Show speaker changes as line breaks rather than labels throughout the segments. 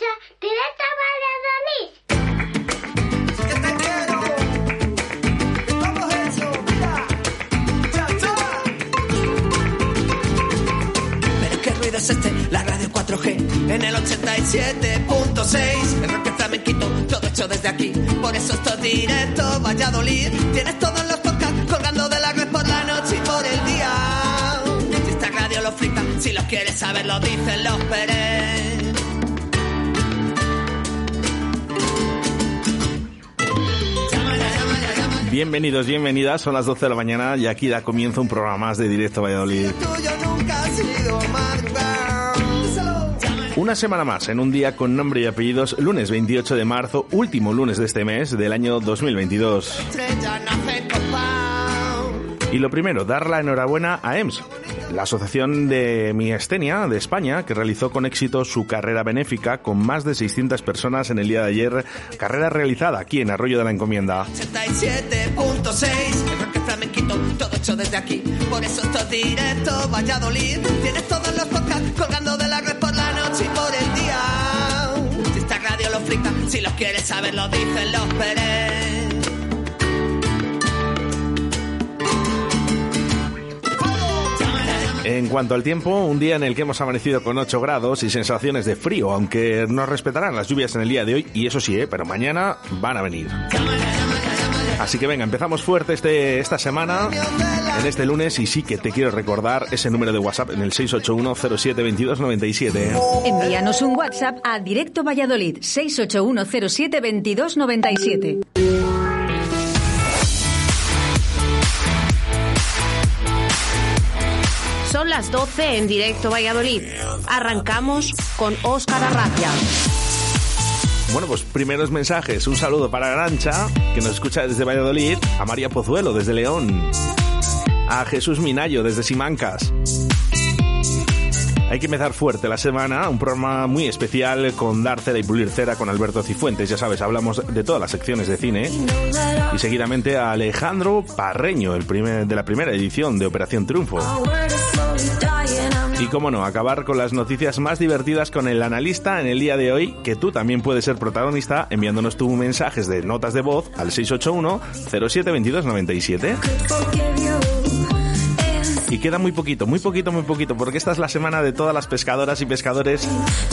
escucha Directo Valladolid.
Es este, la radio 4G en el 87.6. El rock flamenquito, todo hecho desde aquí. Por eso esto es directo, Valladolid. Tienes todos los podcasts colgando de la red por la noche y por el día. Si esta radio lo flipa, si los quieres saber, lo dicen los Pérez.
Bienvenidos, bienvenidas, son las 12 de la mañana y aquí da comienzo un programa más de Directo Valladolid. Una semana más, en un día con nombre y apellidos, lunes 28 de marzo, último lunes de este mes del año 2022.
Estrella nace copao.
Y lo primero, dar la enhorabuena a EMS, la Asociación de Miastenia de España, que realizó con éxito su carrera benéfica con más de 600 personas en el día de ayer, carrera realizada aquí en Arroyo de la Encomienda.
87.6 El rock flamenquito, todo hecho desde aquí. Por eso esto es directo, Valladolid Tienes todos los podcasts colgando de la red por la noche y por el día. Si esta radio lo flipa, si los quieres saber lo dicen los Pérez
En cuanto al tiempo, un día en el que hemos amanecido con 8 grados y sensaciones de frío, aunque nos respetarán las lluvias en el día de hoy, y eso sí, ¿eh? pero mañana van a venir. Así que venga, empezamos fuerte este, esta semana, en este lunes, y sí que te quiero recordar ese número de WhatsApp en el 681-072297.
Envíanos un WhatsApp a Directo Valladolid 681072297.
Son las 12 en directo Valladolid. Arrancamos con Óscar Arracia.
Bueno, pues primeros mensajes. Un saludo para Arancha, que nos escucha desde Valladolid, a María Pozuelo desde León, a Jesús Minayo desde Simancas. Hay que empezar fuerte la semana, un programa muy especial con Dar Cera y Pulir Cera con Alberto Cifuentes. Ya sabes, hablamos de todas las secciones de cine. Y seguidamente a Alejandro Parreño, el primer, de la primera edición de Operación Triunfo. Y cómo no, acabar con las noticias más divertidas con el analista en el día de hoy, que tú también puedes ser protagonista enviándonos tus mensajes de notas de voz al 681-072297. Y queda muy poquito, muy poquito, muy poquito, porque esta es la semana de todas las pescadoras y pescadores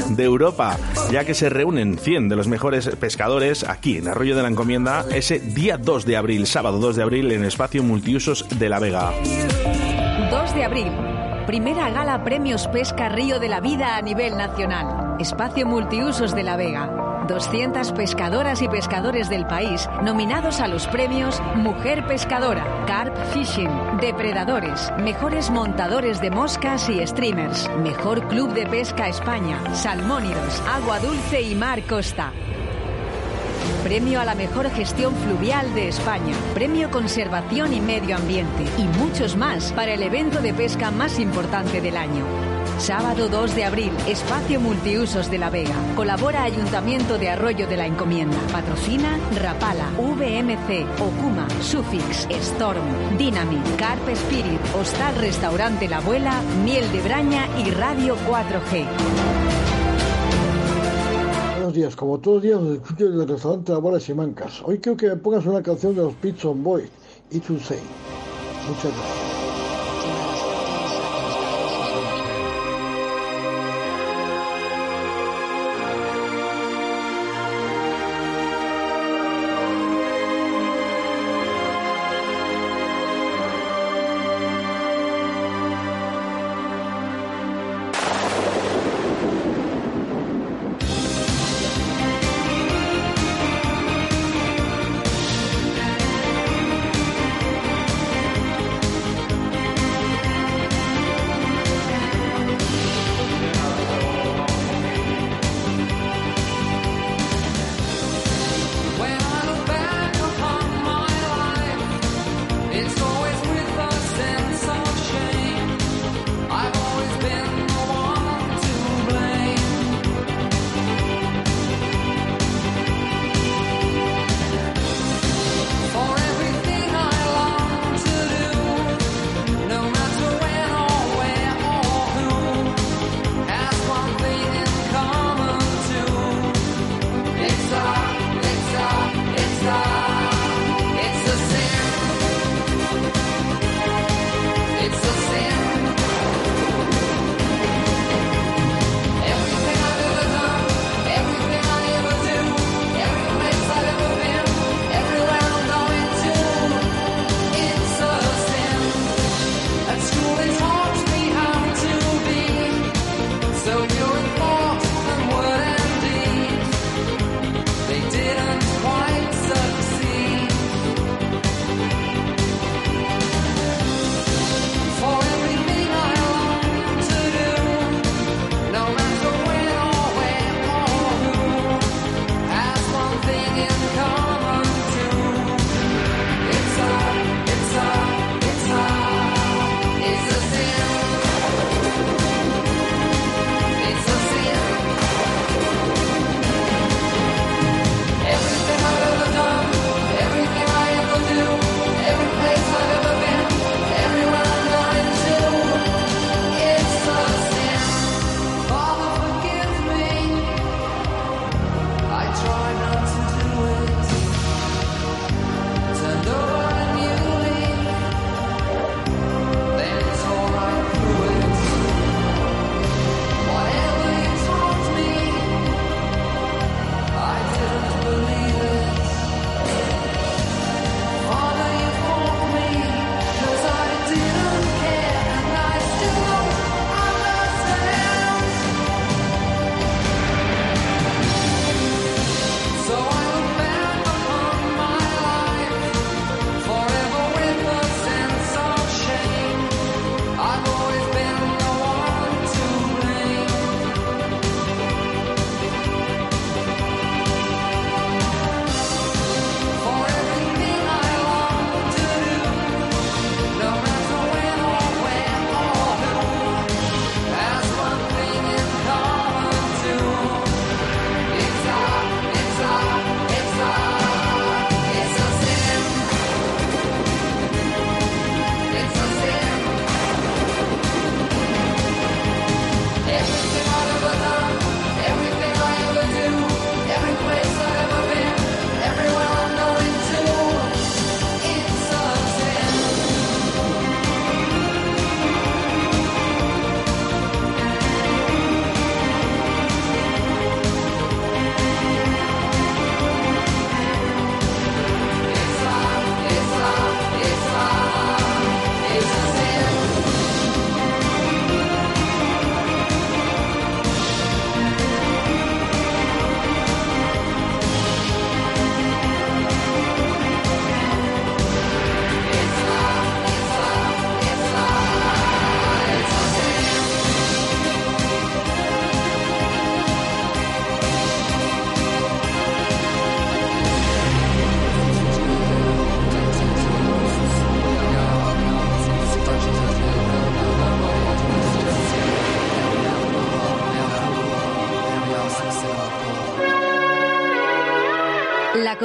de Europa, ya que se reúnen 100 de los mejores pescadores aquí en Arroyo de la Encomienda ese día 2 de abril, sábado 2 de abril, en el espacio multiusos de La Vega.
2 de abril. Primera gala Premios Pesca Río de la Vida a nivel nacional. Espacio Multiusos de La Vega. 200 pescadoras y pescadores del país nominados a los premios Mujer Pescadora, Carp Fishing, Depredadores, Mejores Montadores de Moscas y Streamers, Mejor Club de Pesca España, Salmónidos, Agua Dulce y Mar Costa. Premio a la mejor gestión fluvial de España, Premio Conservación y Medio Ambiente y muchos más para el evento de pesca más importante del año. Sábado 2 de abril, Espacio Multiusos de La Vega. Colabora Ayuntamiento de Arroyo de la Encomienda. Patrocina Rapala, VMC, Okuma, Sufix, Storm, Dynamic, Carp Spirit, Hostal Restaurante La Abuela, Miel de Braña y Radio 4G.
Buenos días, como todos los días os escucho desde el restaurante La Bola Simancas. Hoy quiero que me pongas una canción de los Pitson Boys, It's Say. Muchas gracias.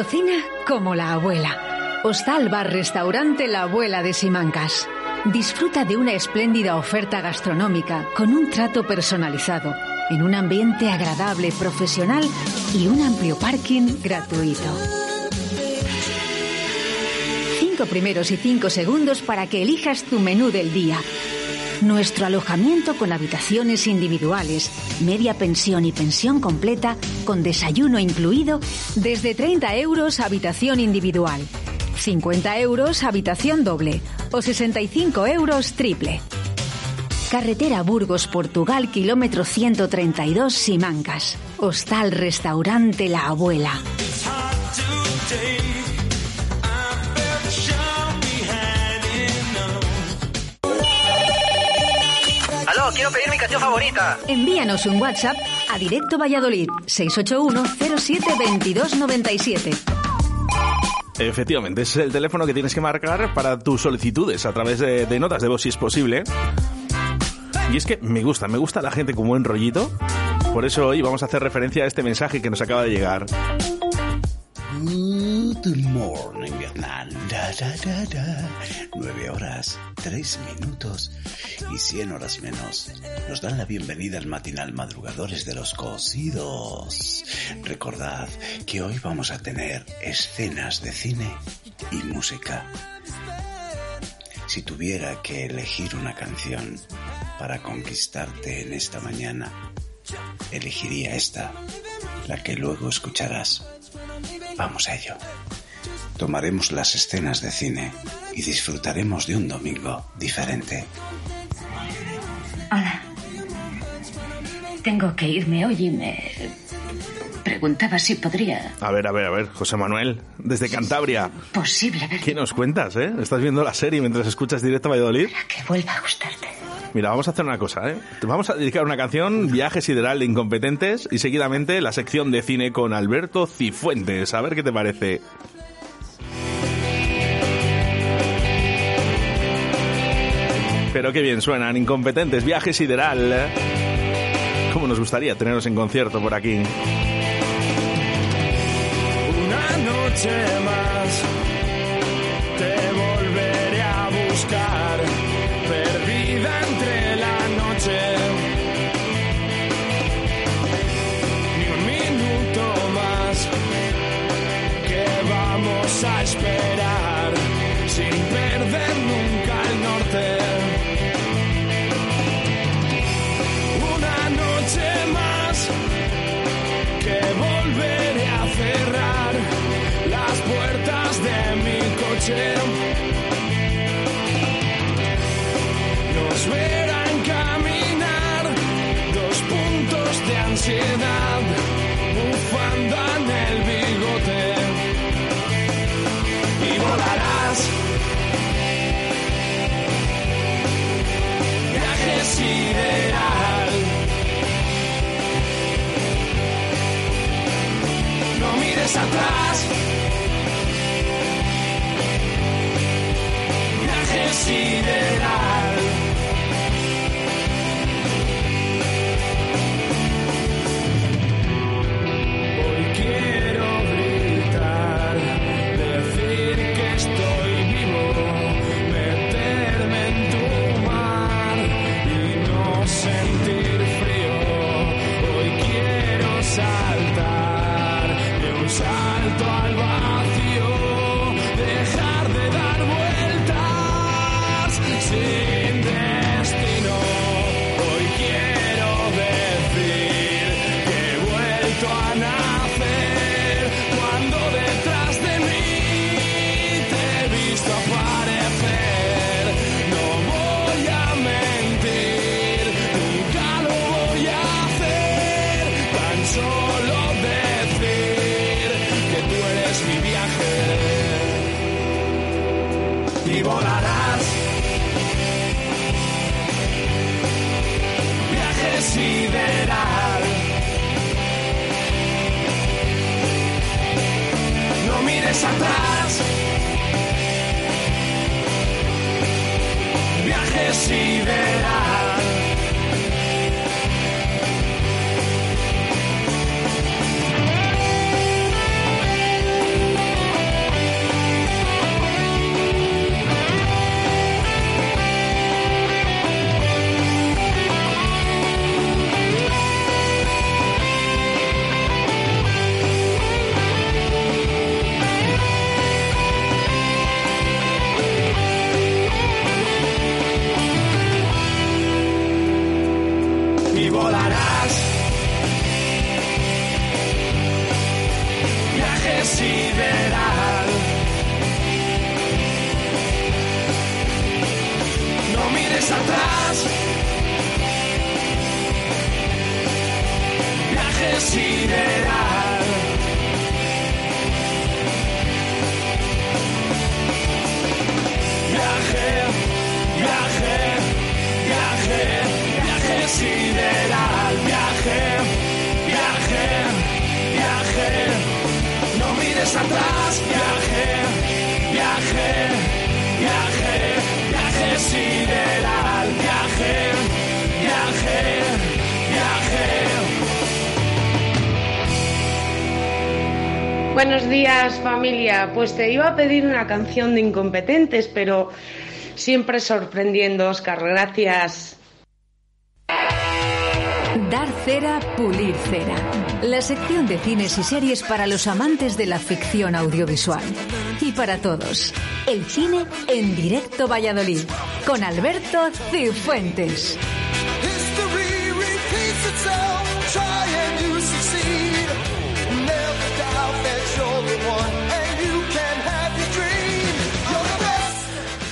Cocina como la abuela. Hostal Bar Restaurante La Abuela de Simancas. Disfruta de una espléndida oferta gastronómica con un trato personalizado, en un ambiente agradable, profesional y un amplio parking gratuito. Cinco primeros y cinco segundos para que elijas tu menú del día. Nuestro alojamiento con habitaciones individuales, media pensión y pensión completa, con desayuno incluido, desde 30 euros habitación individual, 50 euros habitación doble o 65 euros triple. Carretera Burgos, Portugal, kilómetro 132, Simancas. Hostal Restaurante La Abuela.
Quiero pedir mi canción favorita.
Envíanos un WhatsApp a Directo Valladolid 681 07 22 97.
Efectivamente, ese es el teléfono que tienes que marcar para tus solicitudes a través de, de notas de voz si es posible. Y es que me gusta, me gusta la gente con buen rollito. Por eso hoy vamos a hacer referencia a este mensaje que nos acaba de llegar.
Good morning. Da, da, da, da. Nueve horas, tres minutos y cien horas menos. Nos dan la bienvenida al matinal Madrugadores de los Cosidos. Recordad que hoy vamos a tener escenas de cine y música. Si tuviera que elegir una canción para conquistarte en esta mañana, elegiría esta, la que luego escucharás. Vamos a ello. Tomaremos las escenas de cine y disfrutaremos de un domingo diferente.
Hola. Tengo que irme hoy y me preguntaba si podría...
A ver, a ver, a ver, José Manuel, desde Cantabria.
Posible
¿Qué nos cuentas, eh? ¿Estás viendo la serie mientras escuchas directo a Valladolid?
que vuelva a gustarte.
Mira, vamos a hacer una cosa, ¿eh? Te vamos a dedicar una canción, Viaje Sideral de Incompetentes, y seguidamente la sección de cine con Alberto Cifuentes. A ver qué te parece. Pero qué bien suenan, Incompetentes, Viaje Sideral. Cómo nos gustaría tenerlos en concierto por aquí.
Una noche más te volveré a buscar, perdida entre la noche. Ni un minuto más que vamos a esperar sin coche. Nos verán caminar dos puntos de ansiedad, bufanda en el bigote. Y volarás. Viaje sideral. no mires atrás. Viaje solo decir que tú eres mi viaje y volarás. Viaje sideral.
Buenos días familia, pues te iba a pedir una canción de incompetentes, pero siempre sorprendiendo, Oscar, gracias.
Dar cera, pulir cera. La sección de cines y series para los amantes de la ficción audiovisual. Y para todos. El cine en directo Valladolid. Con Alberto Cifuentes.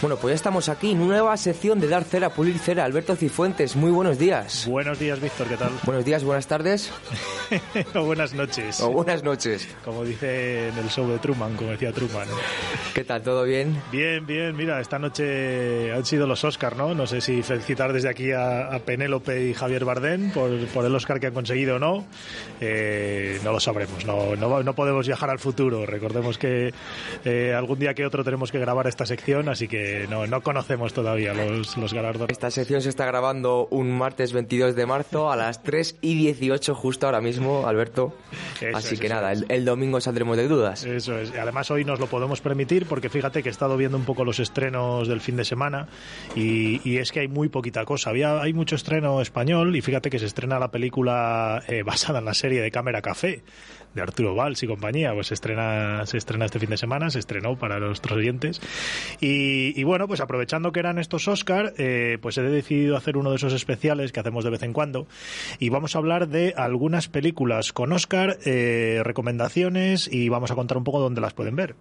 Bueno, pues ya estamos aquí, nueva sección de Dar Cera, Pulir Cera. Alberto Cifuentes, muy buenos días.
Buenos días, Víctor, ¿qué tal?
Buenos días, buenas tardes
o buenas noches.
o buenas noches.
Como dice en el show de Truman, como decía Truman.
¿Qué tal, todo bien?
Bien, bien, mira, esta noche han sido los Oscar, ¿no? No sé si felicitar desde aquí a, a Penélope y Javier Bardem por, por el Oscar que han conseguido o no. Eh, no lo sabremos, no, no, no podemos viajar al futuro. Recordemos que eh, algún día que otro tenemos que grabar esta sección, así que no, no conocemos todavía los, los galardones.
Esta sección se está grabando un martes 22 de marzo a las 3 y 18 justo ahora mismo, Alberto.
Eso
Así
es,
que nada, el, el domingo saldremos de dudas.
Eso es. Además hoy nos lo podemos permitir porque fíjate que he estado viendo un poco los estrenos del fin de semana y, y es que hay muy poquita cosa. Había, hay mucho estreno español y fíjate que se estrena la película eh, basada en la serie de Cámara Café de Arturo Valls y compañía. Pues se estrena, se estrena este fin de semana, se estrenó para nuestros oyentes. Y, y bueno, pues aprovechando que eran estos Oscar, eh, pues he decidido hacer uno de esos especiales que hacemos de vez en cuando y vamos a hablar de algunas películas con Oscar, eh, recomendaciones y vamos a contar un poco dónde las pueden ver.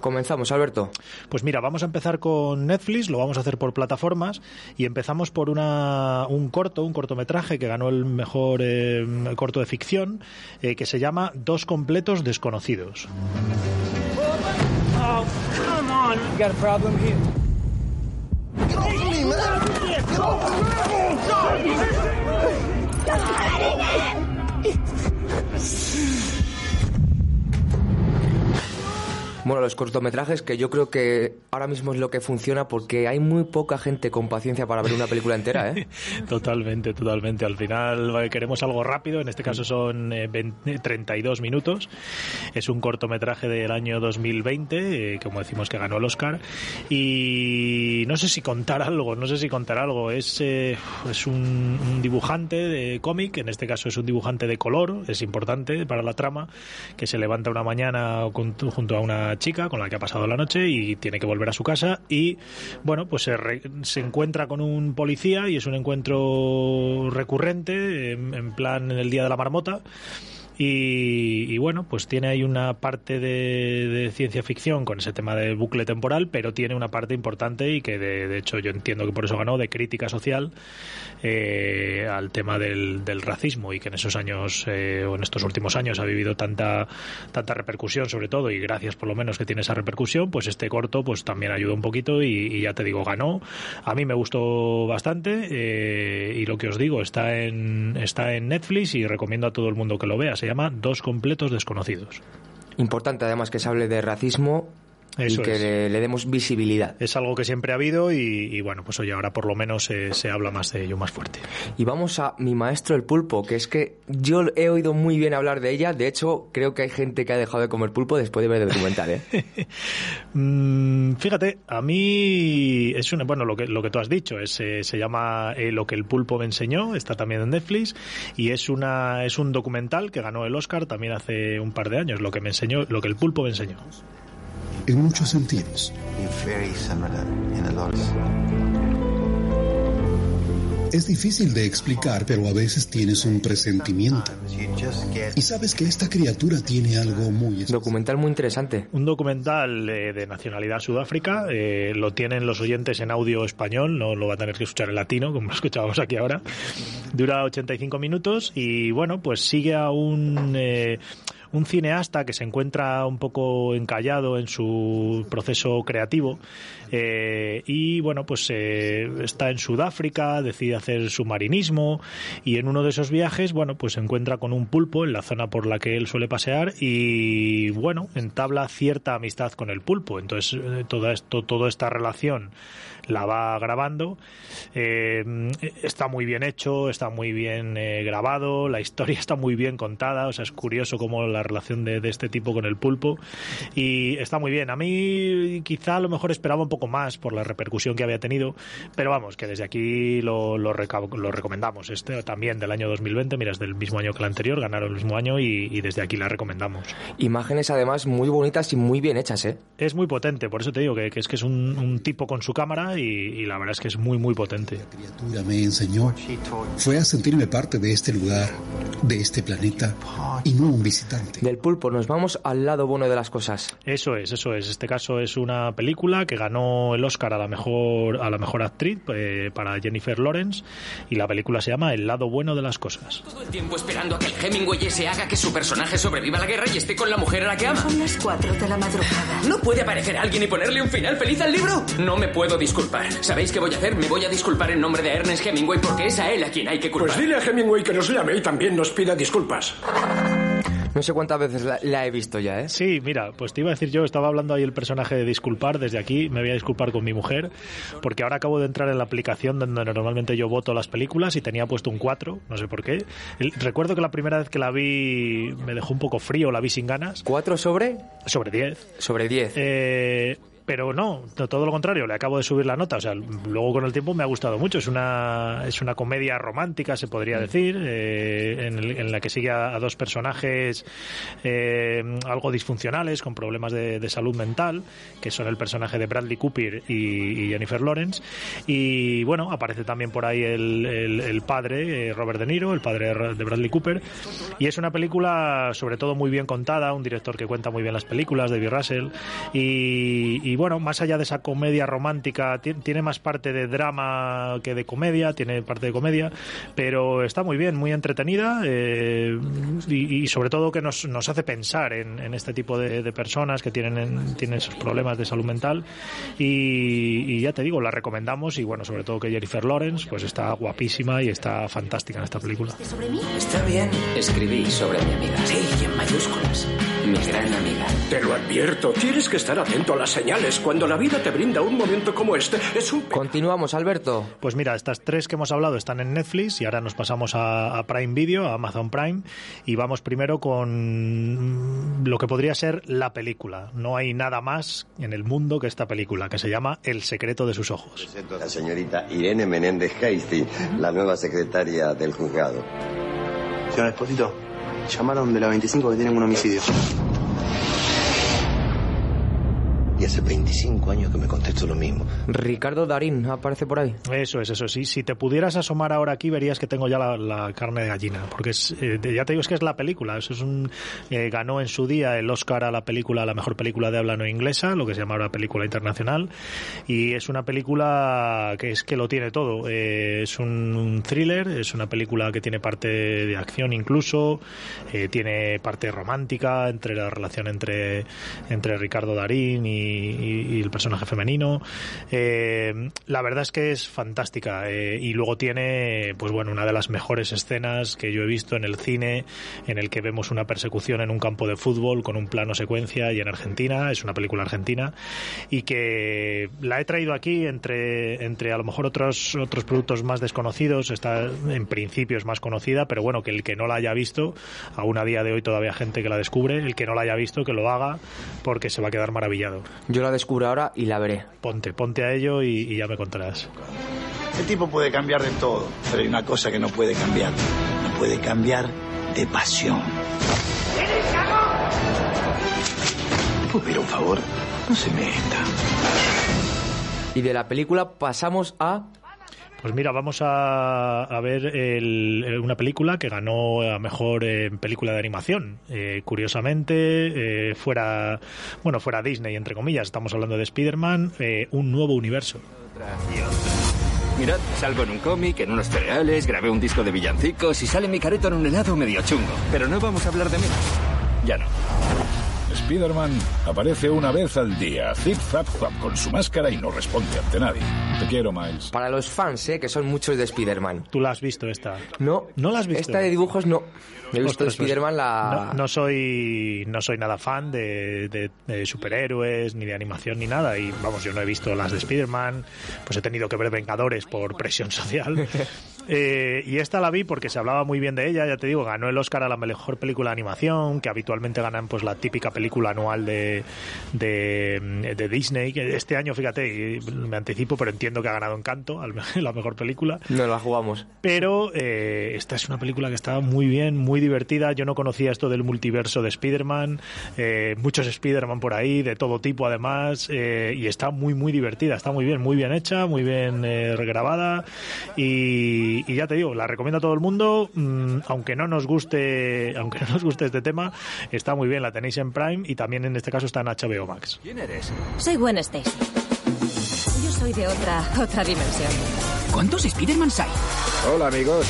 Comenzamos, Alberto.
Pues mira, vamos a empezar con Netflix, lo vamos a hacer por plataformas y empezamos por una, un corto, un cortometraje que ganó el mejor eh, corto de ficción eh, que se llama Dos completos desconocidos.
Oh, on. You got a problem here? Get off me, man! Get off
Bueno, los cortometrajes que yo creo que ahora mismo es lo que funciona porque hay muy poca gente con paciencia para ver una película entera, ¿eh?
Totalmente, totalmente. Al final eh, queremos algo rápido, en este caso son eh, 20 32 minutos. Es un cortometraje del año 2020, eh, como decimos que ganó el Oscar. Y no sé si contar algo, no sé si contar algo. Es, eh, es un, un dibujante de cómic, en este caso es un dibujante de color, es importante para la trama, que se levanta una mañana junto a una chica con la que ha pasado la noche y tiene que volver a su casa y bueno pues se, re- se encuentra con un policía y es un encuentro recurrente en, en plan en el día de la marmota y, bueno, pues tiene ahí una parte de, ciencia ficción con ese tema del bucle temporal, pero tiene una parte importante y que de, de hecho yo entiendo que por eso ganó de crítica social eh, al tema del, del racismo y que en esos años eh, o en estos últimos años ha vivido tanta tanta repercusión sobre todo y gracias por lo menos que tiene esa repercusión, pues este corto pues también ayudó un poquito y, ya te digo ganó. A mí me gustó bastante eh, y lo que os digo está en está en Netflix y recomiendo a todo el mundo que lo vea. Llama Dos completos desconocidos.
Importante además que se hable de racismo
Eso
y que le, le demos visibilidad.
Es algo que siempre ha habido y, y bueno, pues oye, ahora por lo menos se- se habla más de ello más fuerte.
Y vamos a mi maestro el pulpo, que es que yo he oído muy bien hablar de ella. De hecho, creo que hay gente que ha dejado de comer pulpo después de ver el documental, ¿eh?
Mm, fíjate, a mí es una, bueno, lo que, lo que tú has dicho, es, eh, se llama eh, Lo que el pulpo me enseñó, está también en Netflix, y es, una, es un documental que ganó el Oscar también hace un par de años, lo que me enseñó, lo que el pulpo me enseñó.
En muchos sentidos. Es difícil de explicar, pero a veces tienes un presentimiento. Y sabes que esta criatura tiene algo muy
Documental muy interesante.
Un documental eh, de nacionalidad Sudáfrica, eh, lo tienen los oyentes en audio español, no lo va a tener que escuchar en latino, como lo escuchábamos aquí ahora. Dura 85 minutos y bueno, pues sigue a un... eh, un cineasta que se encuentra un poco encallado en su proceso creativo eh, y bueno pues eh, está en Sudáfrica decide hacer submarinismo y en uno de esos viajes bueno pues se encuentra con un pulpo en la zona por la que él suele pasear y bueno entabla cierta amistad con el pulpo entonces eh, toda esto toda esta relación la va grabando. Está muy bien hecho, está muy bien grabado, la historia está muy bien contada, o sea, es curioso como la relación de, de este tipo con el pulpo y está muy bien. A mí quizá a lo mejor esperaba un poco más por la repercusión que había tenido, pero vamos, que desde aquí lo, lo, lo recomendamos. Este también del año 2020, mira, es del mismo año que el anterior, ganaron el mismo año y, y desde aquí la recomendamos.
Imágenes además muy bonitas y muy bien hechas, ¿eh?
Es muy potente, por eso te digo que, que es que es un, un tipo con su cámara y, y la verdad es que es muy, muy potente.
criatura me enseñó fue a sentirme parte de este lugar, de este planeta, y no un visitante.
Del pulpo nos vamos al lado bueno de las cosas.
Eso es, eso es. Este caso es una película que ganó el Oscar a la mejor a la mejor actriz eh, para Jennifer Lawrence y la película se llama El lado bueno de las cosas.
Todo el tiempo esperando a que el Hemingway ese haga que su personaje sobreviva a la guerra y esté con la mujer a la que ama.
Son las 4 de la madrugada.
¿No puede aparecer alguien y ponerle un final feliz al libro? No me puedo disculpar. ¿Sabéis qué voy a hacer? Me voy a disculpar en nombre de Ernest Hemingway porque es a él a quien hay que culpar.
Pues dile a Hemingway que nos llame y también nos pida disculpas.
No sé cuántas veces la, la he visto ya, ¿eh?
Sí, mira, pues te iba a decir yo, estaba hablando ahí el personaje de disculpar, desde aquí me voy a disculpar con mi mujer, porque ahora acabo de entrar en la aplicación donde normalmente yo voto las películas y tenía puesto un 4, no sé por qué. El- recuerdo que la primera vez que la vi me dejó un poco frío, la vi sin ganas.
¿4 sobre?
Sobre 10.
Sobre 10.
Eh, pero no, to- todo lo contrario, le acabo de subir la nota. O sea, luego con el tiempo me ha gustado mucho. Es una, es una comedia romántica, se podría decir, eh, en, el- en la que sigue a, a dos personajes eh, algo disfuncionales, con problemas de, de salud mental, que son el personaje de Bradley Cooper y, y Jennifer Lawrence. Y bueno, aparece también por ahí el, el- el padre, eh, Robert De Niro, el padre de Ra- de Bradley Cooper. Y es una película, sobre todo, muy bien contada, un director que cuenta muy bien las películas, David Russell. Y, y bueno, más allá de esa comedia romántica, ti- tiene más parte de drama que de comedia, tiene parte de comedia, pero está muy bien, muy entretenida eh, y, y sobre todo que nos, nos hace pensar en, en este tipo de, de personas que tienen, en- tienen esos problemas de salud mental. Y, y ya te digo, la recomendamos y bueno, sobre todo que Jennifer Lawrence pues está guapísima y está fantástica en esta película.
Está bien. Escribí sobre mi amiga. Sí, y en mayúsculas. Mi gran amiga.
Te lo advierto, tienes que estar atento a las señales. Cuando la vida te brinda un momento como este, es un...
Continuamos, Alberto.
Pues mira, estas tres que hemos hablado están en Netflix y ahora nos pasamos a, a Prime Video, a Amazon Prime, y vamos primero con lo que podría ser la película. No hay nada más en el mundo que esta película, que se llama El secreto de sus ojos.
Presento a la señorita Irene Menéndez Hasty, la nueva secretaria del juzgado.
Señor Esposito, llamaron de la 25 que tienen un homicidio.
Hace 25 años que me contesto lo mismo.
Ricardo Darín aparece por ahí.
Eso es, eso sí. Si te pudieras asomar ahora aquí, verías que tengo ya la, la carne de gallina. Porque es, eh, ya te digo, es que es la película. Eso es un, eh, ganó en su día el Oscar a la película, a la mejor película de habla no inglesa, lo que se llama ahora película internacional. Y es una película que es que lo tiene todo. Eh, es un, un thriller, es una película que tiene parte de acción incluso, eh, tiene parte romántica entre la relación entre, entre Ricardo Darín y, y- el personaje femenino. Eh, la verdad es que es fantástica eh, y luego tiene, pues bueno, una de las mejores escenas que yo he visto en el cine, en el que vemos una persecución en un campo de fútbol con un plano secuencia y en Argentina, es una película argentina y que la he traído aquí entre, entre a lo mejor otros, otros productos más desconocidos, está en principio es más conocida, pero bueno, que el que no la haya visto, aún a día de hoy todavía gente que la descubre, el que no la haya visto que lo haga porque se va a quedar maravillado.
Yo la descubro ahora y la veré.
Ponte, ponte a ello y, y ya me contarás.
El tipo puede cambiar de todo, pero hay una cosa que no puede cambiar. No puede cambiar de pasión. ¿Puedo pedir un favor? No se meta.
Y de la película pasamos a...
Pues mira, vamos a, a ver el- una película que ganó a mejor eh, película de animación. Eh, curiosamente, eh, fuera, bueno, fuera Disney, entre comillas, estamos hablando de Spider-Man, un nuevo universo.
Mirad, salgo en un cómic, en unos cereales, grabé un disco de villancicos y sale mi careto en un helado medio chungo. Pero no vamos a hablar de mí. Ya no.
Spider-Man aparece una vez al día, zip zap zap con su máscara y no responde ante nadie. Te quiero, Miles.
Para los fans, ¿eh? que son muchos de Spider-Man.
¿Tú la has visto esta?
No.
¿No la has visto?
Esta de dibujos no. He visto
Ostras, pues,
Spider-Man la...
No, no soy no soy nada fan de, de- de superhéroes, ni de animación, ni nada. Y vamos, yo no he visto las de Spider-Man, pues he tenido que ver Vengadores por presión social. Eh, y esta la vi porque se hablaba muy bien de ella, ya te digo, ganó el Oscar a la mejor película de animación, que habitualmente ganan pues la típica película anual de, de, de Disney. que Este año, fíjate, me anticipo, pero entiendo que ha ganado Encanto, la mejor película.
No la jugamos.
Pero eh, esta es una película que está muy bien, muy divertida. Yo no conocía esto del multiverso de Spider-Man. eh, muchos Spider-Man por ahí, de todo tipo además. eh, y está muy, muy divertida. Está muy bien, muy bien hecha, muy bien eh, regrabada. Y, y ya te digo, la recomiendo a todo el mundo. mm, aunque no nos guste aunque no nos guste este tema, está muy bien. La tenéis en Prime y también en este caso está en HBO Max.
¿Quién eres?
Soy Gwen Stacy. Yo soy de otra, otra dimensión.
¿Cuántos Spider-Man hay?
Hola, amigos.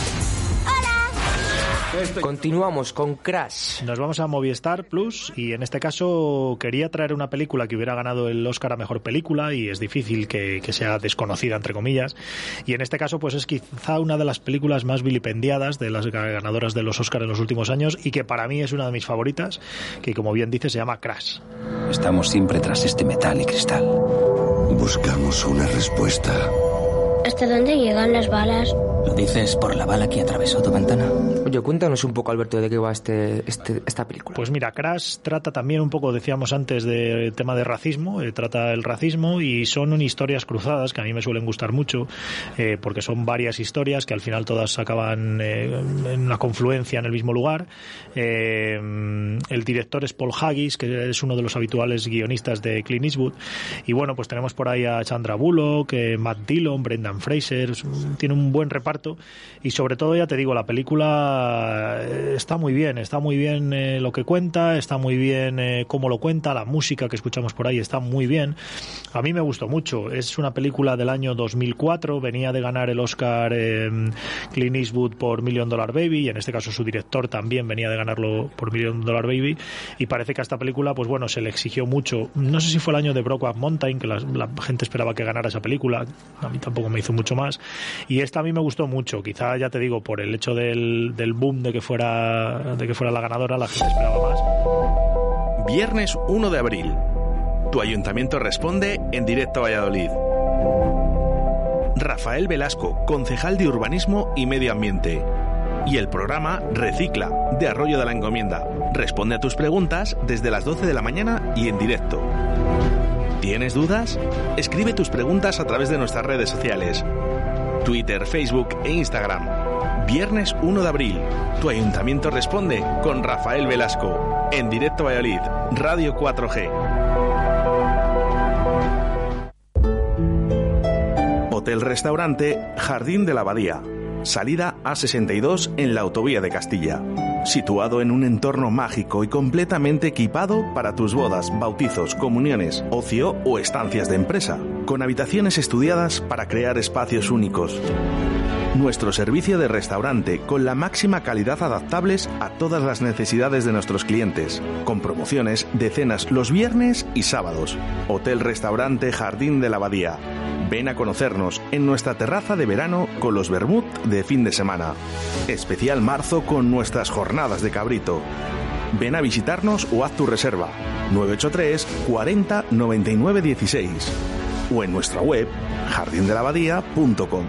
Continuamos con Crash.
Nos vamos a Movistar Plus y en este caso quería traer una película que hubiera ganado el Oscar a Mejor Película y es difícil que, que sea desconocida, entre comillas. Y en este caso pues es quizá una de las películas más vilipendiadas de las ganadoras de los Oscars en los últimos años y que para mí es una de mis favoritas, que como bien dice se llama Crash.
Estamos siempre tras este metal y cristal. Buscamos una respuesta.
¿Hasta dónde llegan las balas?
¿Lo dices por la bala que atravesó tu ventana?
Oye, cuéntanos un poco, Alberto, de qué va este, este- esta película.
Pues mira, Crash trata también un poco, decíamos antes, del tema de racismo, eh, trata el racismo y son historias cruzadas que a mí me suelen gustar mucho eh, porque son varias historias que al final todas acaban eh, en una confluencia en el mismo lugar. Eh, el director es Paul Haggis, que es uno de los habituales guionistas de Clint Eastwood. Y bueno, pues tenemos por ahí a Chandra Bullock, eh, Matt Dillon, Brendan Fraser, es un- tiene un buen reparto y sobre todo, ya te digo, la película eh, está muy bien, está muy bien eh, lo que cuenta, está muy bien eh, cómo lo cuenta, la música que escuchamos por ahí está muy bien. A mí me gustó mucho, es una película del año 2004, venía de ganar el Oscar eh, Clint Eastwood por Million Dollar Baby y en este caso su director también venía de ganarlo por Million Dollar Baby y parece que a esta película, pues bueno, se le exigió mucho. No sé si fue el año de Brokeback Mountain, que la, la gente esperaba que ganara esa película, a mí tampoco me hizo mucho más. Y esta a mí me gustó mucho, quizá ya te digo, por el hecho del, del boom de que fuera de que fuera la ganadora, la gente esperaba más.
Viernes 1 de abril. Tu ayuntamiento responde en directo a Valladolid. Rafael Velasco, concejal de Urbanismo y Medio Ambiente. Y el programa Recicla, de Arroyo de la Encomienda. Responde a tus preguntas desde las 12 de la mañana y en directo. ¿Tienes dudas? Escribe tus preguntas a través de nuestras redes sociales. Twitter, Facebook e Instagram. Viernes 1 de abril. Tu ayuntamiento responde con Rafael Velasco. En directo a Valladolid. Radio 4G. Hotel Restaurante Jardín de la Abadía. Salida A62 en la autovía de Castilla. Situado en un entorno mágico y completamente equipado para tus bodas, bautizos, comuniones, ocio o estancias de empresa. Con habitaciones estudiadas para crear espacios únicos. Nuestro servicio de restaurante con la máxima calidad adaptables a todas las necesidades de nuestros clientes, con promociones de cenas los viernes y sábados. Hotel Restaurante Jardín de la Abadía. Ven a conocernos en nuestra terraza de verano con los vermut de fin de semana. Especial marzo con nuestras jornadas de cabrito. Ven a visitarnos o haz tu reserva. 983 40 99 16 o en nuestra web jardindelabadía.com.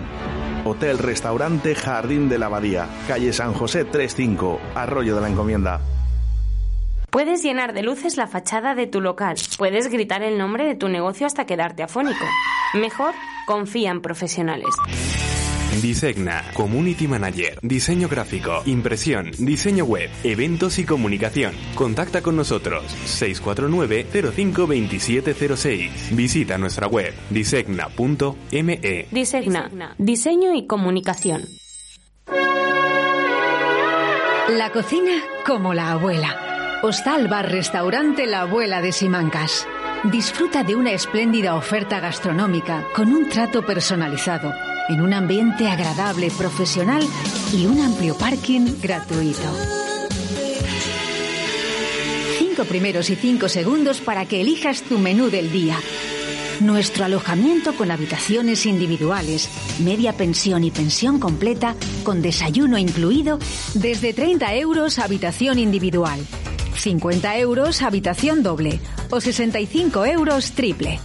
Hotel Restaurante Jardín de la Abadía, calle San José 35, Arroyo de la Encomienda.
Puedes llenar de luces la fachada de tu local. Puedes gritar el nombre de tu negocio hasta quedarte afónico. Mejor, confía en profesionales.
Disegna, Community Manager, Diseño Gráfico, Impresión, Diseño Web, Eventos y Comunicación. Contacta con nosotros 649-052706. Visita nuestra web disegna.me.
Disegna, diseño y comunicación.
La cocina como la abuela. Hostal Bar Restaurante La Abuela de Simancas. Disfruta de una espléndida oferta gastronómica con un trato personalizado, en un ambiente agradable, profesional y un amplio parking gratuito. Cinco primeros y cinco segundos para que elijas tu menú del día. Nuestro alojamiento con habitaciones individuales, media pensión y pensión completa, con desayuno incluido, desde 30 euros habitación individual, 50 euros habitación doble o 65 euros triple.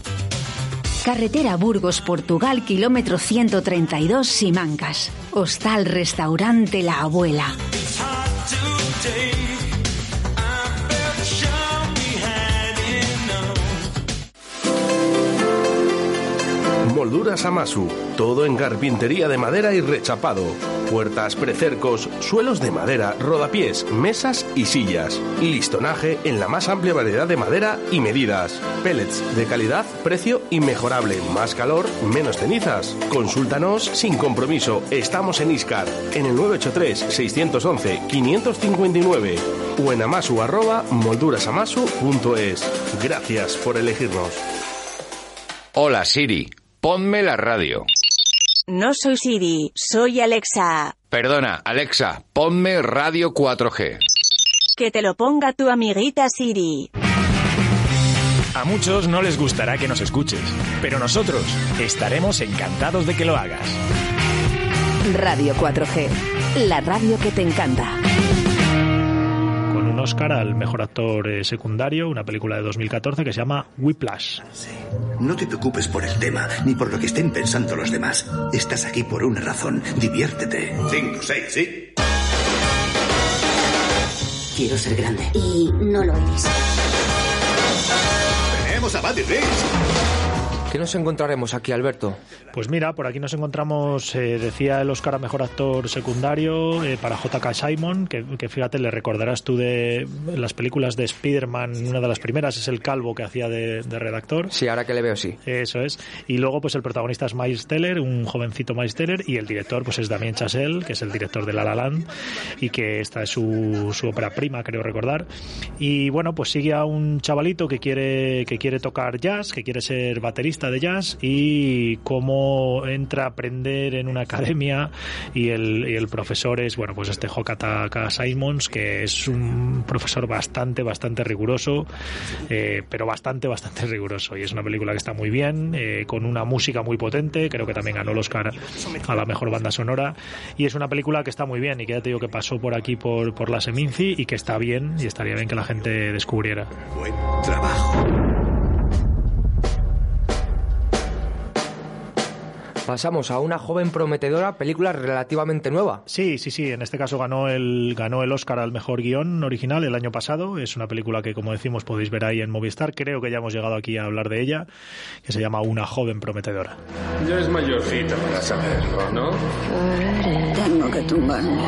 Carretera Burgos, Portugal, kilómetro 132, Simancas. Hostal Restaurante La Abuela.
Molduras Amasu, todo en carpintería de madera y rechapado. Puertas, precercos, suelos de madera, rodapiés, mesas y sillas. Listonaje en la más amplia variedad de madera y medidas. Pellets de calidad, precio inmejorable. Más calor, menos cenizas. Consúltanos sin compromiso. Estamos en Iscar, en el 983-611-559 o en amasu arroba moldurasamasu.es. Gracias por elegirnos.
Hola Siri, ponme la radio.
No soy Siri, soy Alexa.
Perdona, Alexa, ponme radio 4G.
Que te lo ponga tu amiguita Siri.
A muchos no les gustará que nos escuches, pero nosotros estaremos encantados de que lo hagas.
Radio 4G, la radio que te encanta.
Oscar al mejor actor eh, secundario, una película de 2014 que se llama Whiplash.
No te preocupes por el tema, ni por lo que estén pensando los demás. Estás aquí por una razón. Diviértete. Cinco, seis, sí.
Quiero ser grande.
Y no lo eres.
Tenemos a Buddy Rich.
¿Qué nos encontraremos aquí, Alberto?
Pues mira, por aquí nos encontramos, eh, decía el Oscar a Mejor Actor Secundario eh, para J.K. Simon, que, que, fíjate, le recordarás tú de las películas de Spider-Man, una de las primeras es el calvo que hacía de, de, redactor.
Sí, ahora que le veo, sí.
Eso es. Y luego, pues el protagonista es Miles Teller, un jovencito Miles Teller, y el director, pues es Damien Chazelle, que es el director de La La Land, y que esta es su, su ópera prima, creo recordar. Y bueno, pues sigue a un chavalito que quiere, que quiere tocar jazz, que quiere ser baterista de jazz y cómo entra a aprender en una academia y el, el profesor es, bueno, pues este Hokataka Simons, que es un profesor bastante, bastante riguroso, eh, pero bastante, bastante riguroso. Y es una película que está muy bien, eh, con una música muy potente, creo que también ganó el Oscar a la mejor banda sonora. Y es una película que está muy bien y que ya te digo que pasó por aquí por, por la Seminci y que está bien y estaría bien que la gente descubriera.
Buen trabajo.
Pasamos a una joven prometedora, película relativamente nueva.
Sí, sí, sí. En este caso ganó el, ganó el Oscar al mejor guion original el año pasado. Es una película que, como decimos, podéis ver ahí en Movistar. Creo que ya hemos llegado aquí a hablar de ella, que se llama Una joven prometedora.
Ya es mayorcita para saberlo, ¿no?
Tengo que tumbarme.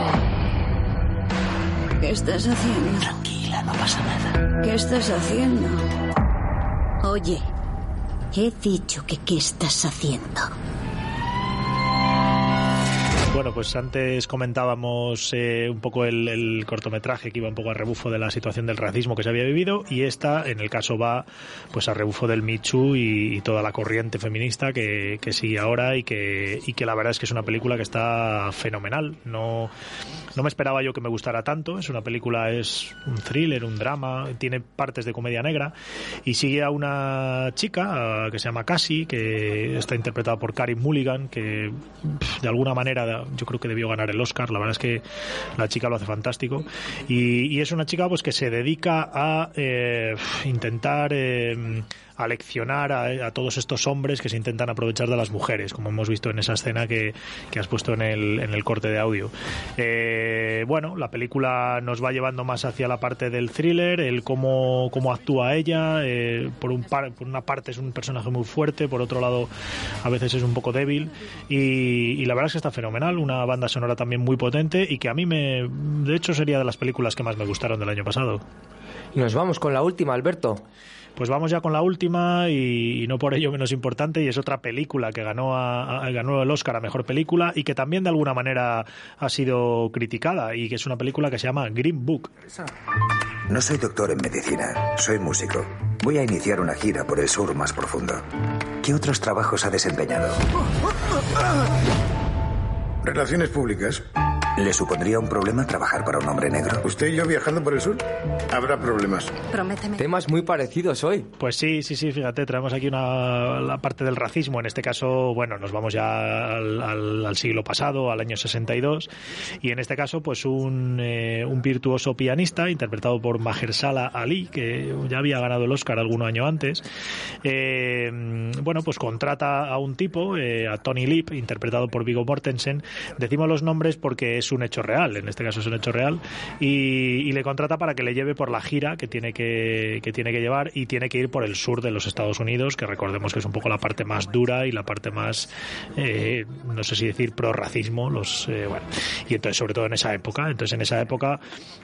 ¿Qué estás haciendo?
Tranquila, no pasa nada.
¿Qué estás haciendo? Oye, he dicho que qué estás haciendo.
Bueno, pues antes comentábamos eh, un poco el, cortometraje que iba un poco a rebufo de la situación del racismo que se había vivido y esta, en el caso, va pues a rebufo del Michu y, y, toda la corriente feminista que, que, sigue ahora y que, y que la verdad es que es una película que está fenomenal. No, no me esperaba yo que me gustara tanto. Es una película, es un thriller, un drama, tiene partes de comedia negra y sigue a una chica que se llama Cassie, que está interpretada por Karim Mulligan, que de alguna manera yo creo que debió ganar el Oscar. La verdad es que la chica lo hace fantástico. Y, es una chica pues que se dedica a eh, intentar eh, leccionar a, todos estos hombres que se intentan aprovechar de las mujeres, como hemos visto en esa escena que, has puesto en el, en el corte de audio. Eh, bueno, la película nos va llevando más hacia la parte del thriller, el cómo, cómo actúa ella. Eh, por, un por una parte es un personaje muy fuerte, por otro lado a veces es un poco débil. Y, la verdad es que está fenomenal, una banda sonora también muy potente y que a mí me, de hecho, sería de las películas que más me gustaron del año pasado.
Nos vamos con la última, Alberto.
Pues vamos ya con la última y, no por ello menos importante y es otra película que ganó, ganó el Oscar a Mejor Película y que también de alguna manera ha sido criticada y que es una película que se llama Green Book.
No soy doctor en medicina, soy músico. Voy a iniciar una gira por el sur más profundo. ¿Qué otros trabajos ha desempeñado?
Relaciones públicas.
¿Le supondría un problema trabajar para un hombre negro?
¿Usted y yo viajando por el sur? Habrá problemas.
Prométeme. Temas muy parecidos hoy.
Pues sí, sí, sí, fíjate, traemos aquí una, la parte del racismo. En este caso, bueno, nos vamos ya al, siglo pasado, al año 62. Y en este caso, pues un, eh, un virtuoso pianista, interpretado por Mahershala Ali, que ya había ganado el Oscar algún año antes. Eh, bueno, pues contrata a un tipo, eh, a Tony Lip, interpretado por Vigo Mortensen. Decimos los nombres porque es un hecho real, en este caso es un hecho real, y, le contrata para que le lleve por la gira que tiene que, que, tiene que llevar y tiene que ir por el sur de los Estados Unidos, que recordemos que es un poco la parte más dura y la parte más, eh, no sé si decir, pro-racismo, los, eh, bueno, y entonces sobre todo en esa época, entonces en esa época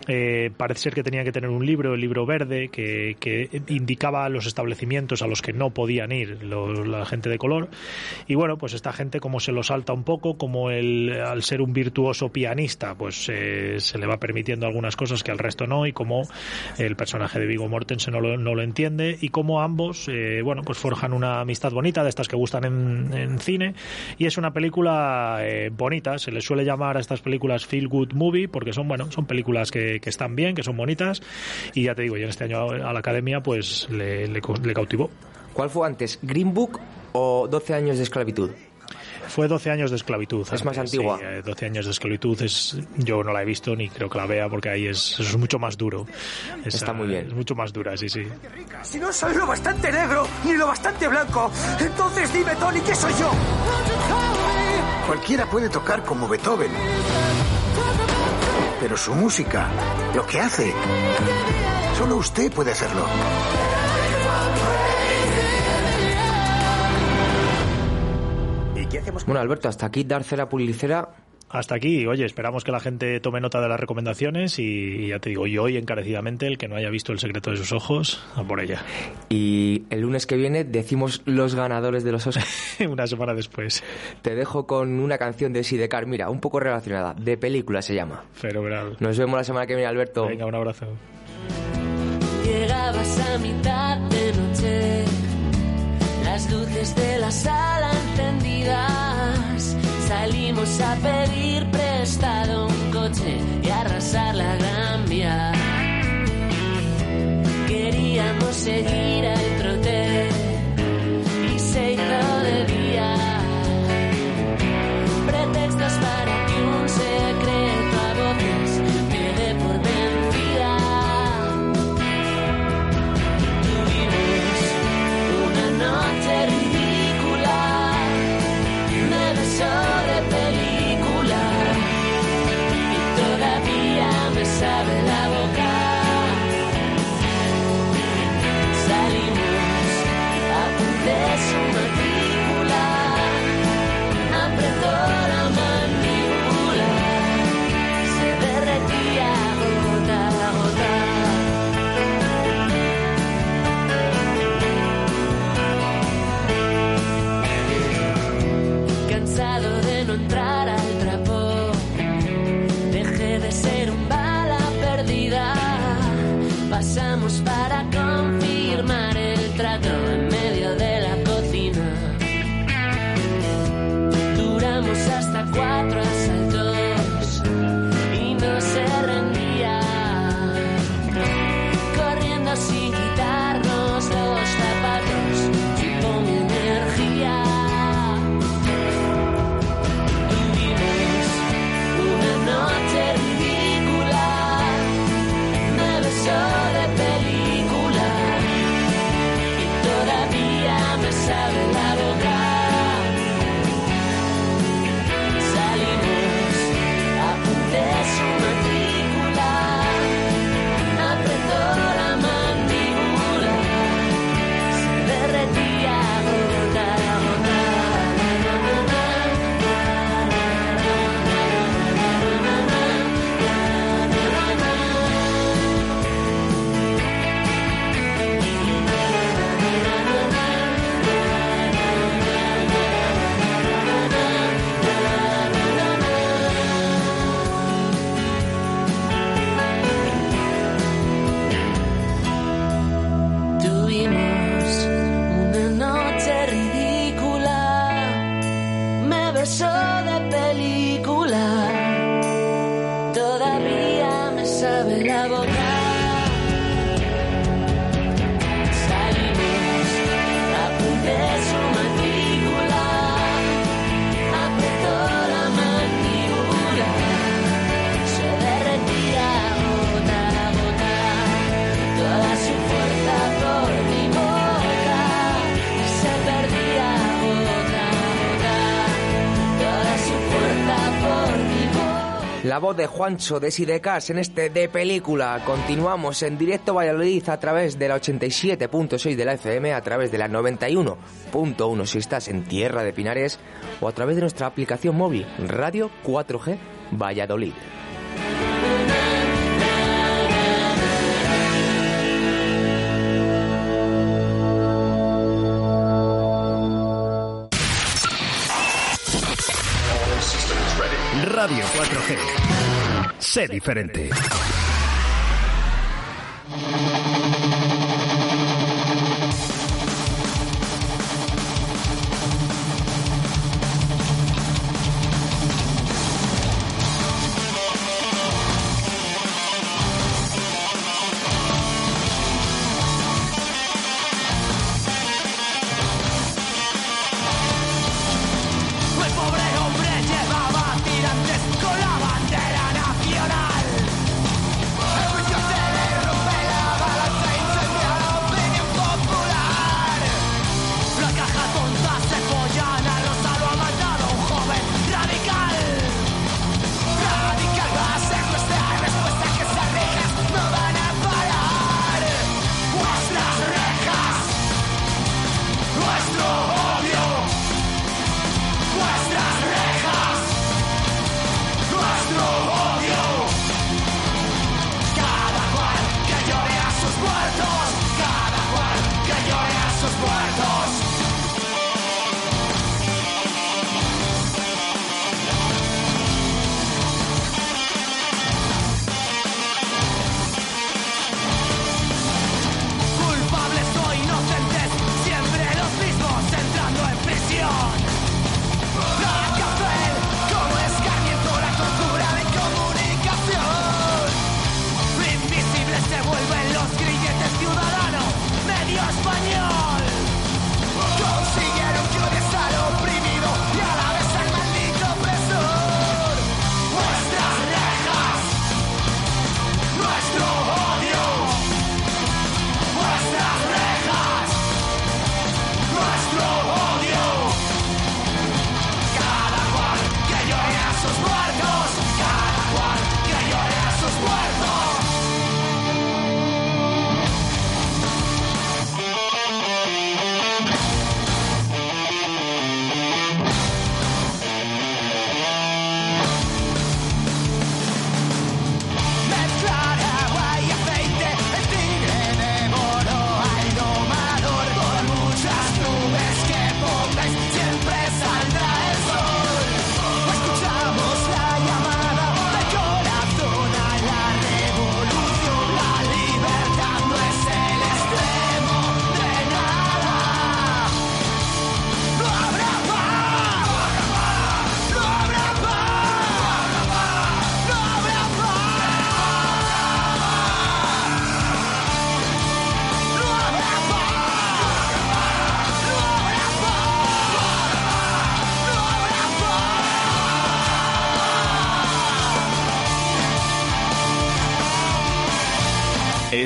eh, parece ser que tenía que tener un libro, el libro verde, que, que indicaba los establecimientos a los que no podían ir la gente de color, y bueno, pues esta gente como se lo salta un poco, como el, al ser un virtuoso pianista, pues eh, se le va permitiendo algunas cosas que al resto no y como el personaje de Vigo Mortensen no lo, no lo entiende y como ambos, eh, bueno, pues forjan una amistad bonita de estas que gustan en, cine y es una película eh, bonita, se le suele llamar a estas películas feel good movie porque son, bueno, son películas que, que están bien, que son bonitas y ya te digo, yo en este año a la academia pues le, le, le cautivó.
¿Cuál fue antes, Green Book o 12 años de esclavitud?
Fue 12 años de esclavitud.
Es más antigua.
12 eh, años de esclavitud es, yo no la he visto ni creo que la vea porque ahí es, es mucho más duro.
Está muy bien.
Es mucho más dura, sí, sí.
Si no soy lo bastante negro ni lo bastante blanco, entonces dime, Tony, ¿qué soy yo?
Cualquiera puede tocar como Beethoven. Pero su música, lo que hace, solo usted puede hacerlo.
Bueno, Alberto, hasta aquí dar cera pulicera.
Hasta aquí, oye, esperamos que la gente tome nota de las recomendaciones y ya te digo, y hoy encarecidamente, el que no haya visto El secreto de sus ojos, a por ella.
Y el lunes que viene decimos los ganadores de los Oscars.
una semana después.
Te dejo con una canción de Sidecar, mira, un poco relacionada, de película se llama.
Fenomenal.
Nos vemos la semana que viene, Alberto.
Venga, un abrazo.
Llegabas a mitad de noche, las luces de la sala encendidas Salimos a pedir prestado un coche y arrasar la gran vía. Queríamos seguir al
voz de Juancho de Sidecas en este de película. Continuamos en directo Valladolid a través de la 87.6 de la FM, a través de la 91.1 si estás en Tierra de Pinares o a través de nuestra aplicación móvil Radio 4G Valladolid.
Radio 4G. Sé diferente.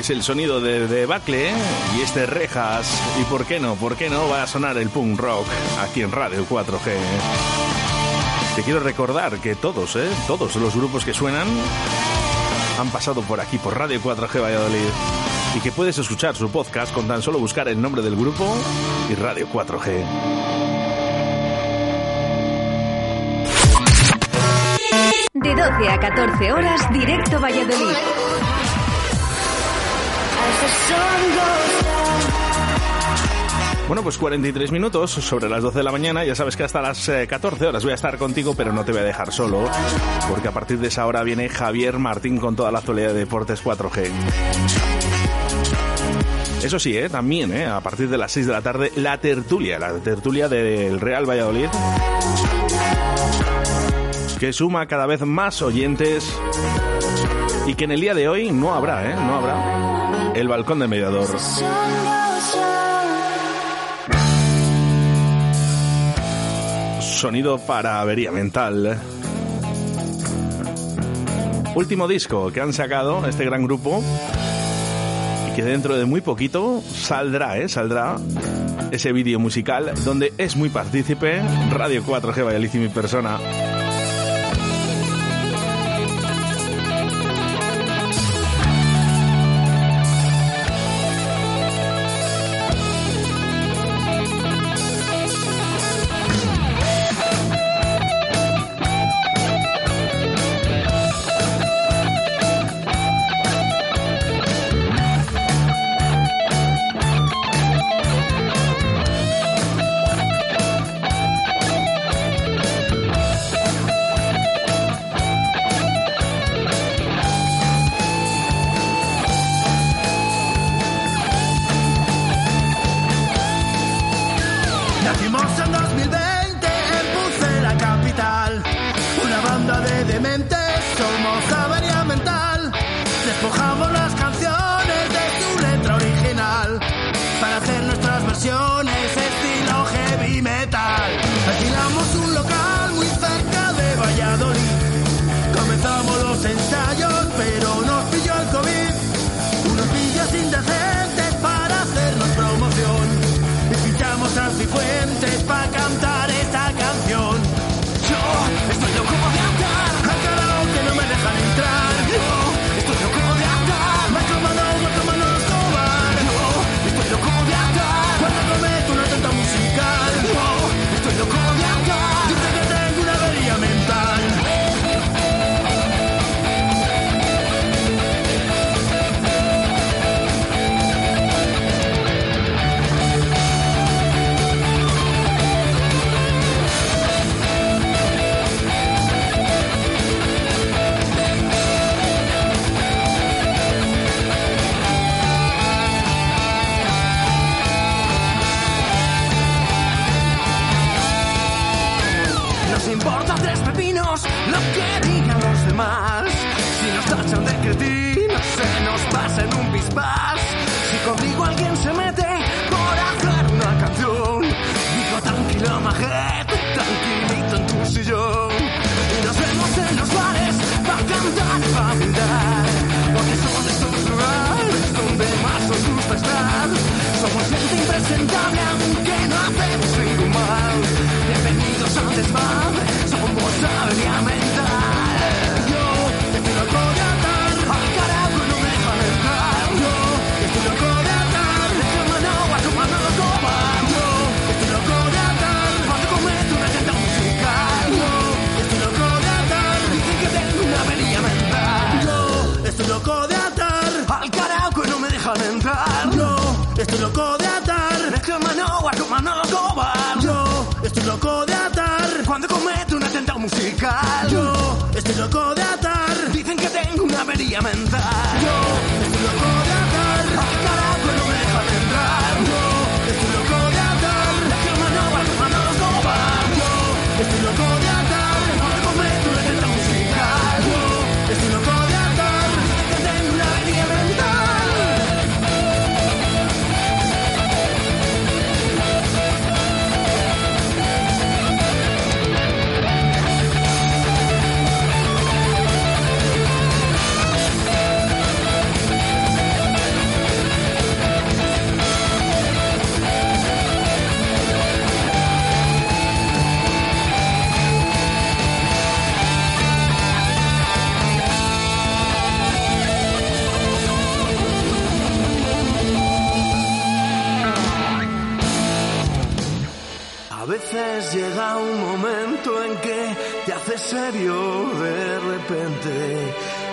Es el
sonido de Debacle y este Rejas. ¿Y por qué no? ¿Por qué no va a sonar el punk rock aquí en Radio 4G? Te quiero recordar que todos, ¿eh? Todos los grupos que suenan han pasado por aquí, por Radio 4G Valladolid. Y que puedes escuchar su podcast con tan solo buscar el nombre del grupo y Radio 4G.
De 12 a 14 horas, directo Valladolid.
Bueno, pues 43 minutos sobre las 12 de la mañana. Ya sabes que hasta las eh, 14 horas voy a estar contigo, pero no te voy a dejar solo, porque a partir de esa hora viene Javier Martín con toda la actualidad de Deportes 4G. Eso sí, ¿eh? también ¿eh? a partir de las 6 de la tarde, la tertulia, la tertulia del Real Valladolid, que suma cada vez más oyentes
y que en el día de hoy no habrá, ¿eh? No habrá. El balcón de mediador. Sonido para avería mental. Último disco que han sacado este gran grupo y que dentro de muy poquito saldrá, ¿eh? Saldrá ese vídeo musical donde es muy partícipe Radio 4G Valladolid y mi persona.
lamentar. llega un momento en que te hace serio de repente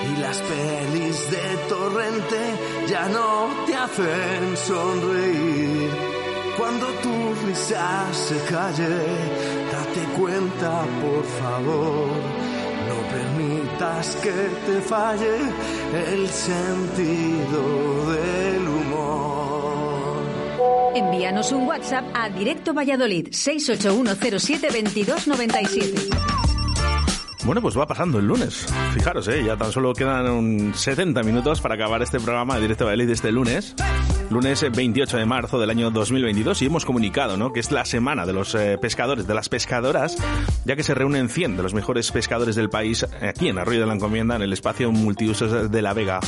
y las pelis de torrente ya no te hacen sonreír. Cuando tu risa se calle, date cuenta por favor, no permitas que te falle el sentido del humor.
Envíanos un WhatsApp a Directo Valladolid 681072297.
Bueno, pues va pasando el lunes. Fijaros, ¿eh? ya tan solo quedan un 70 minutos para acabar este programa de Directo Valladolid este lunes. Lunes eh, 28 de marzo del año 2022 y hemos comunicado ¿no? que es la semana de los eh, pescadores, de las pescadoras, ya que se reúnen 100 de los mejores pescadores del país aquí en Arroyo de la Encomienda, en el espacio multiusos de La Vega.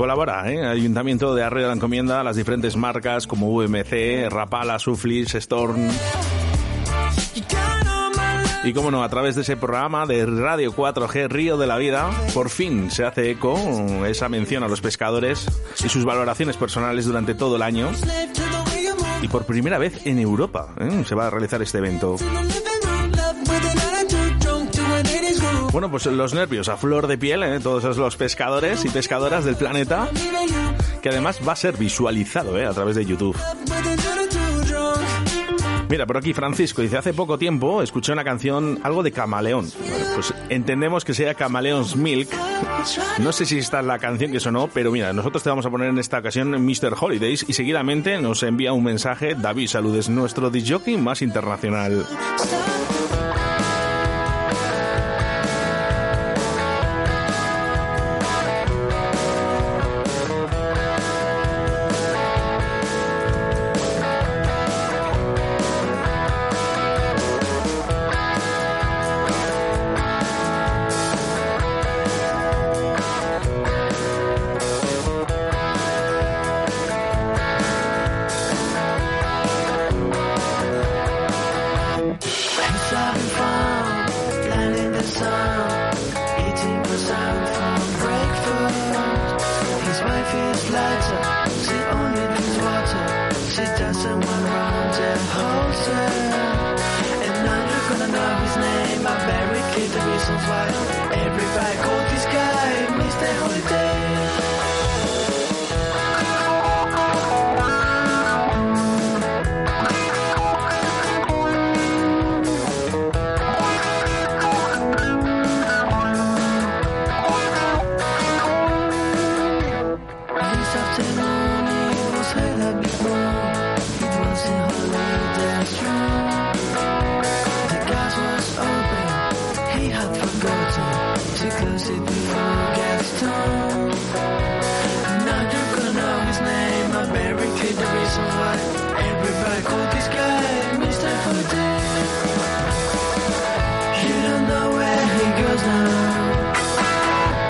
Colabora, ¿eh? Ayuntamiento de Arroyo de la Encomienda, las diferentes marcas como UMC, Rapala, Suflis, Storm, y como no, a través de ese programa de Radio 4G Río de la Vida, por fin se hace eco esa mención a los pescadores y sus valoraciones personales durante todo el año. Y por primera vez en Europa ¿eh? se va a realizar este evento. Bueno, pues los nervios a flor de piel, ¿eh? todos los pescadores y pescadoras del planeta, que además va a ser visualizado ¿eh? a través de YouTube. Mira, por aquí Francisco dice, hace poco tiempo escuché una canción, algo de Camaleón. pues entendemos que sea Camaleon's Milk. No sé si esta es la canción que sonó, pero mira, nosotros te vamos a poner en esta ocasión Mr. Holidays y seguidamente nos envía un mensaje David Saludes, nuestro disjockey más internacional.